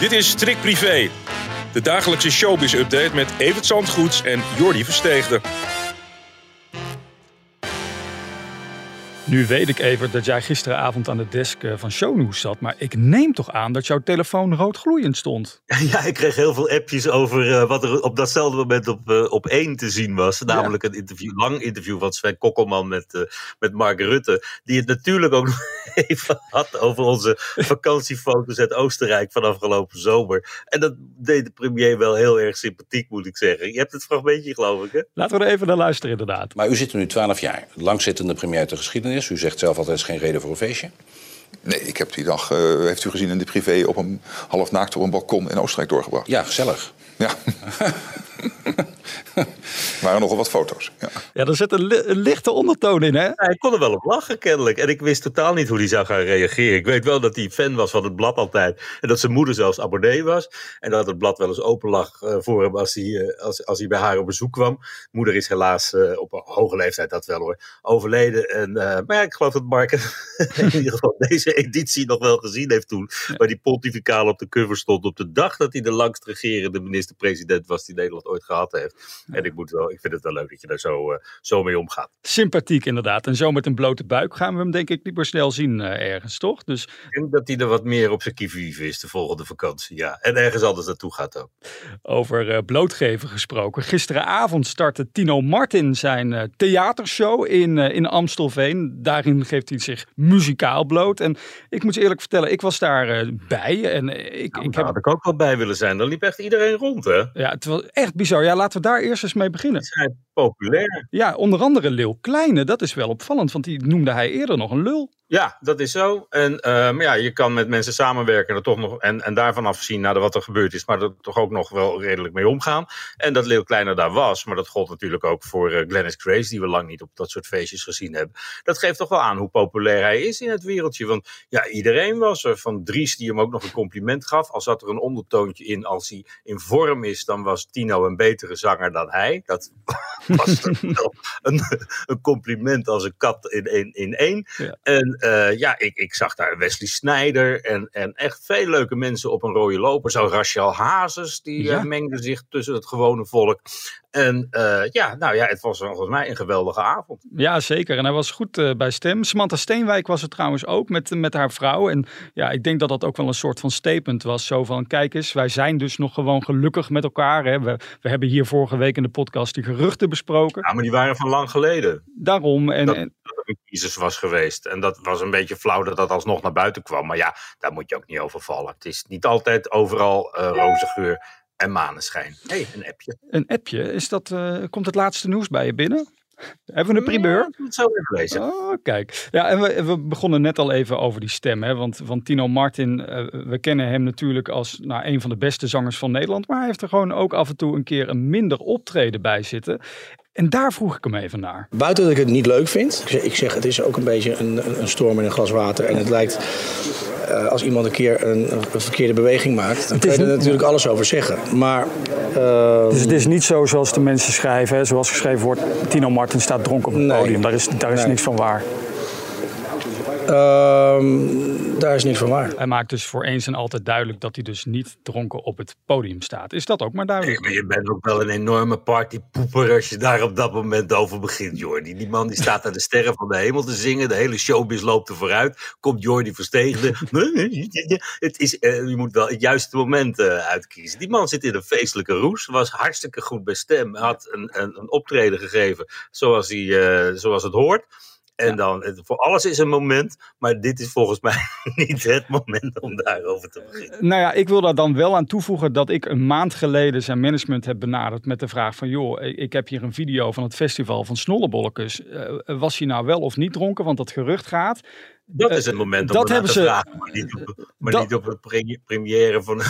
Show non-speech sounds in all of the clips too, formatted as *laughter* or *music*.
Dit is Trick Privé, de dagelijkse showbiz-update met Evert Zandgoeds en Jordi Versteegde. Nu weet ik even dat jij gisteravond aan de desk eh, van Shownews zat, maar ik neem toch aan dat jouw telefoon roodgloeiend stond. *laughs* Ja, ik kreeg heel veel appjes over uh, wat er op datzelfde moment op, uh, op één te zien was. Namelijk ja. een interview, lang interview van Sven Kokkelman met, uh, met Mark Rutte. Die het natuurlijk ook *laughs* nog even had over onze vakantiefoto's uit Oostenrijk van afgelopen zomer. En dat deed de premier wel heel erg sympathiek, moet ik zeggen. Je hebt het fragmentje, geloof ik, hè? Laten we er even naar luisteren, inderdaad. Maar u zit er nu twaalf jaar. Langzittende premier uit de geschiedenis. U zegt zelf altijd, is geen reden voor een feestje. Nee, ik heb die dag, uh, heeft u gezien in de privé, op een half naakt op een balkon in Oostenrijk doorgebracht. Ja, gezellig. Ja. *laughs* waren nogal wat foto's. Ja, ja er zit een, li een, lichte ondertoon in, hè? Ja, ik kon er wel op lachen, kennelijk. En ik wist totaal niet hoe hij zou gaan reageren. Ik weet wel dat hij fan was van het blad altijd. En dat zijn moeder zelfs abonnee was. En dat het blad wel eens open lag uh, voor hem als hij, uh, als, als hij bij haar op bezoek kwam. Moeder is helaas uh, op een hoge leeftijd, dat wel hoor, overleden. En, maar ja, ik geloof dat Mark *laughs* in ieder geval deze editie nog wel gezien heeft toen. Ja. Waar die pontificaal op de cover stond op de dag dat hij de langst regerende minister-president was die Nederland ooit gehad heeft. En ik, moet wel, ik vind het wel leuk dat je daar zo, uh, zo mee omgaat. Sympathiek inderdaad. En zo met een blote buik gaan we hem denk ik niet meer snel zien uh, ergens, toch? Dus... Ik denk dat hij er wat meer op zijn kivive is de volgende vakantie, ja. En ergens anders naartoe gaat ook. Over uh, blootgeven gesproken. Gisteravond startte Tino Martin zijn theatershow in, in Amstelveen. Daarin geeft hij zich muzikaal bloot. En ik moet je eerlijk vertellen, ik was daar bij. En ik, nou, ik heb... had ik ook wel bij willen zijn. Dan liep echt iedereen rond, hè? Ja, het was echt bizar. Ja, laten we daar eerst eens mee beginnen. Zijn populair. Ja, onder andere Leeuw Kleine. Dat is wel opvallend, want die noemde hij eerder nog een lul. Ja, dat is zo. En uh, maar ja, je kan met mensen samenwerken er toch nog, en, en daarvan afzien naar wat er gebeurd is, maar er toch ook nog wel redelijk mee omgaan. En dat Leeuw Kleiner daar was, maar dat gold natuurlijk ook voor uh, Glennis Grace, die we lang niet op dat soort feestjes gezien hebben. Dat geeft toch wel aan hoe populair hij is in het wereldje. Want ja, iedereen was er. Van Dries die hem ook nog een compliment gaf. Al zat er een ondertoontje in, als hij in vorm is, dan was Tino een betere zanger dan hij. Dat was *laughs* wel een, een compliment als een kat in één. In, ja. En uh, ja, ik, ik zag daar Wesley Snijder en, en echt veel leuke mensen op een rode loper. Zo Rachel Hazes, die ja. uh, mengde zich tussen het gewone volk. En uh, ja, nou ja, het was volgens mij een geweldige avond. Ja, zeker. En hij was goed uh, bij stem. Samantha Steenwijk was het trouwens ook met, met haar vrouw. En ja, ik denk dat dat ook wel een soort van statement was. Zo van, kijk eens, wij zijn dus nog gewoon gelukkig met elkaar. Hè. We, we hebben hier vorige week in de podcast die geruchten besproken. Ja, maar die waren van lang geleden. Daarom. En, dat, en... dat er een crisis was geweest. En dat was een beetje flauw dat dat alsnog naar buiten kwam. Maar ja, daar moet je ook niet over vallen. Het is niet altijd overal uh, roze geur en maneschijn. Hé, hey, een appje. Een appje? Is dat, uh, komt het laatste nieuws bij je binnen? *laughs* Hebben we een primeur? Ja, dat zou even lezen. Oh, kijk. Ja, en we, we, begonnen net al even over die stem. Hè? Want, want Tino Martin, uh, we kennen hem natuurlijk als nou, een van de beste zangers van Nederland. Maar hij heeft er gewoon ook af en toe een keer een minder optreden bij zitten. En daar vroeg ik hem even naar. Buiten dat ik het niet leuk vind. Ik zeg, het is ook een beetje een, een storm in een glas water. En het lijkt, uh, als iemand een keer een, een verkeerde beweging maakt, dan kun je er natuurlijk alles over zeggen. Maar, uh, dus het is niet zo zoals de mensen schrijven, hè? zoals geschreven wordt, Tino Martin staat dronken op het Nee. podium. Daar is, daar is Nee. niks van waar. uh, daar is niks van waar. Hij maakt dus voor eens en altijd duidelijk dat hij dus niet dronken op het podium staat. Is dat ook maar Nee, duidelijk? maar je bent ook wel een enorme partypoeper als je daar op dat moment over begint, Jordi. Die man die staat aan de sterren van de hemel te zingen. De hele showbiz loopt er vooruit. Komt Jordi Versteegde. *laughs* het is, uh, je moet wel het juiste moment uh, uitkiezen. Die man zit in een feestelijke roes. Was hartstikke goed bij stem. Had een, een, een optreden gegeven zoals, hij, uh, zoals het hoort. En dan, voor alles is een moment, maar dit is volgens mij *laughs* niet het moment om daarover te beginnen. Nou ja, ik wil daar dan wel aan toevoegen dat ik een maand geleden zijn management heb benaderd met de vraag van... joh, ik heb hier een video van het festival van Snollebollekes. Uh, was hij nou wel of niet dronken? Want dat gerucht gaat. Dat is het moment om dat te vragen, maar niet op, maar dat- niet op het pre- première van,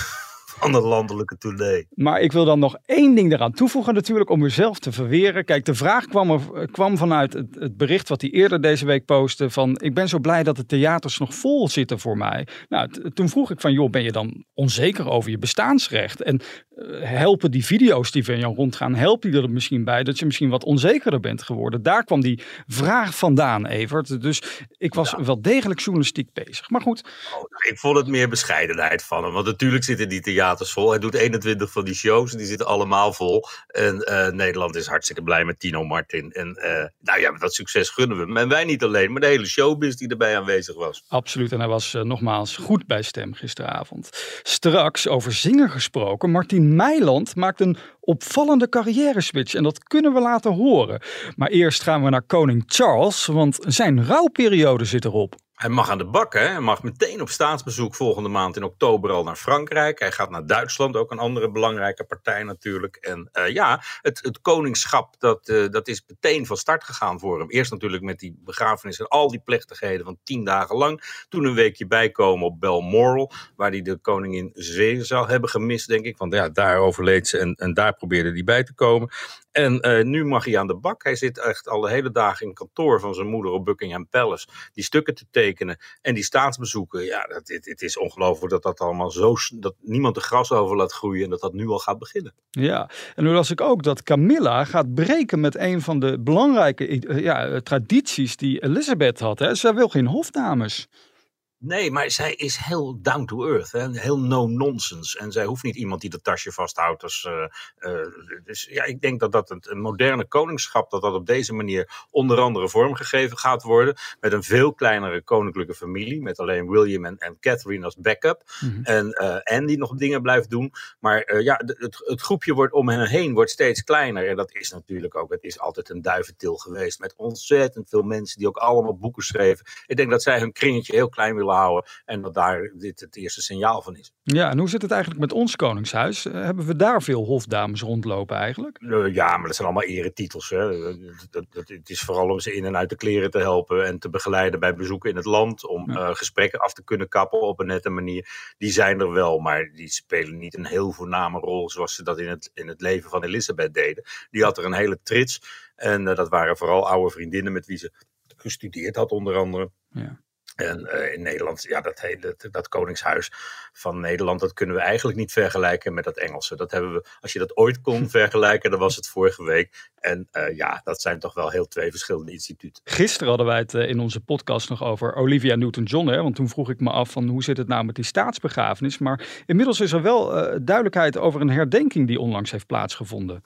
van de landelijke tournee. Maar ik wil dan nog één ding eraan toevoegen natuurlijk om mezelf te verweren. Kijk, de vraag kwam, er, kwam vanuit het, het bericht wat hij eerder deze week postte van ik ben zo blij dat de theaters nog vol zitten voor mij. Nou, toen vroeg ik van joh, ben je dan onzeker over je bestaansrecht? En uh, helpen die video's die van jou rondgaan, helpen die er misschien bij dat je misschien wat onzekerder bent geworden? Daar kwam die vraag vandaan, Evert. Dus ik was ja. wel degelijk journalistiek bezig. Maar goed. Oh, ik vond het meer bescheidenheid van hem. Want natuurlijk zitten die theaters vol. Hij doet 21 van die shows die zitten allemaal vol. En uh, Nederland is hartstikke blij met Tino Martin. En uh, nou ja, dat succes gunnen we hem. En wij niet alleen, maar de hele showbiz die erbij aanwezig was. Absoluut. En hij was uh, nogmaals goed bij stem gisteravond. Straks over zingen gesproken. Martin Meiland maakt een opvallende carrière switch. En dat kunnen we laten horen. Maar eerst gaan we naar koning Charles, want zijn rouwperiode zit erop. Hij mag aan de bak, hè? Hij mag meteen op staatsbezoek volgende maand in oktober al naar Frankrijk. Hij gaat naar Duitsland, ook een andere belangrijke partij natuurlijk. En uh, ja, het, het koningschap, dat, uh, dat is meteen van start gegaan voor hem. Eerst natuurlijk met die begrafenis en al die plechtigheden van tien dagen lang. Toen een weekje bijkomen op Balmoral, waar hij de koningin zee zou hebben gemist, denk ik. Want ja, daar overleed ze en daar probeerde hij bij te komen. En uh, nu mag hij aan de bak. Hij zit echt al de hele dagen in kantoor van zijn moeder op Buckingham Palace. Die stukken te tekenen en die staatsbezoeken. Ja, het, het, het is ongelooflijk dat dat allemaal zo. dat niemand de gras over laat groeien en dat dat nu al gaat beginnen. Ja, en nu las ik ook dat Camilla gaat breken met een van de belangrijke ja, tradities die Elizabeth had. Hè. Zij wil geen hofdames. Nee, maar zij is heel down to earth. Hè? Heel no-nonsense. En zij hoeft niet iemand die dat tasje vasthoudt. Dus, uh, uh, dus ja, ik denk dat dat een, moderne koningschap, dat dat op deze manier onder andere vormgegeven gaat worden. Met een veel kleinere koninklijke familie. Met alleen William en, en Catherine als backup. Mm -hmm. En uh, Anne die nog dingen blijft doen. Maar ja, het, het, groepje wordt om hen heen wordt steeds kleiner. En dat is natuurlijk ook, het is altijd een duiventil geweest. Met ontzettend veel mensen die ook allemaal boeken schreven. Ik denk dat zij hun kringetje heel klein willen houden. En dat daar dit het eerste signaal van is. Ja, en hoe zit het eigenlijk met ons Koningshuis? Uh, hebben we daar veel hofdames rondlopen eigenlijk? Uh, ja, maar dat zijn allemaal eretitels. Hè. Dat, dat, dat, het is vooral om ze in en uit de kleren te helpen en te begeleiden bij bezoeken in het land. Om ja. uh, gesprekken af te kunnen kappen op een nette manier. Die zijn er wel, maar die spelen niet een heel voorname rol zoals ze dat in het, in het leven van Elisabeth deden. Die had er een hele trits. En dat waren vooral oude vriendinnen met wie ze gestudeerd had onder andere. Ja. En uh, in Nederland, ja, dat, hele, dat, Koningshuis van Nederland, dat kunnen we eigenlijk niet vergelijken met dat Engelse. Dat hebben we, als je dat ooit kon *laughs* vergelijken, dan was het vorige week. En uh, ja, dat zijn toch wel heel twee verschillende instituten. Gisteren hadden wij het uh, in onze podcast nog over Olivia Newton-John. Want toen vroeg ik me af van hoe zit het nou met die staatsbegrafenis. Maar inmiddels is er wel duidelijkheid over een herdenking die onlangs heeft plaatsgevonden.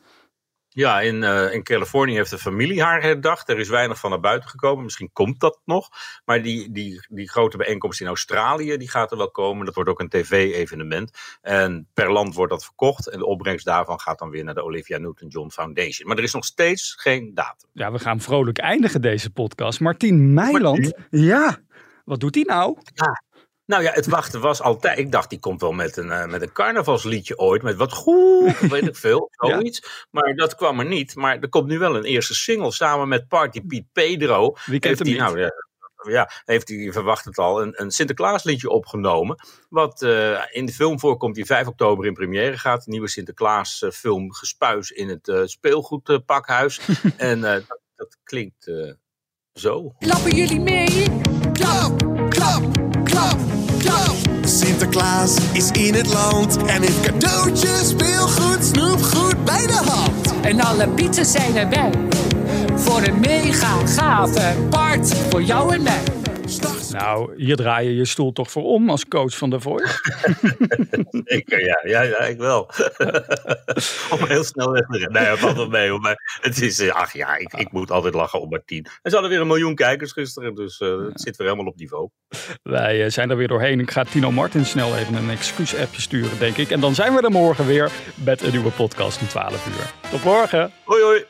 Ja, in, uh, in Californië heeft de familie haar herdacht. Er is weinig van naar buiten gekomen. Misschien komt dat nog. Maar die, die, die grote bijeenkomst in Australië, die gaat er wel komen. Dat wordt ook een tv-evenement. En per land wordt dat verkocht. En de opbrengst daarvan gaat dan weer naar de Olivia Newton-John Foundation. Maar er is nog steeds geen datum. Ja, we gaan vrolijk eindigen deze podcast. Martien Meiland, Martien? ja, wat doet hij nou? Ja, nou ja, het wachten was altijd. Ik dacht, die komt wel met een, uh, met een carnavalsliedje ooit. Met wat goed, *laughs* weet ik veel. Zoiets. Ja. Maar dat kwam er niet. Maar er komt nu wel een eerste single samen met Party Piet Pedro. Wie kent hem die, nou, ja, ja, heeft hij, verwacht het al, een, een Sinterklaasliedje opgenomen. Wat uh, in de film voorkomt die 5 oktober in première gaat. Een nieuwe Sinterklaas uh, film Gespuis in het uh, speelgoedpakhuis. *laughs* en dat, dat, klinkt zo. Klappen jullie mee? Sinterklaas is in het land en heeft cadeautjes, speelgoed, snoepgoed bij de hand. En alle pieten zijn erbij. Voor een mega gave party voor jou en mij. Nou, hier draai je je stoel toch voor om als coach van de Voice? *laughs* Zeker, ja. Ja, ja ik wel. *laughs* om heel snel weg te rennen. Nee, dat valt wel mee. Maar het is, ach ja, ik, ik moet altijd lachen om Martien. En ze hadden weer een miljoen kijkers gisteren, dus uh, het zit weer helemaal op niveau. Wij zijn er weer doorheen. Ik ga Tino Martin snel even een excuus-appje sturen, denk ik. En dan zijn we er morgen weer met een nieuwe podcast om 12 uur. Tot morgen. Hoi, hoi.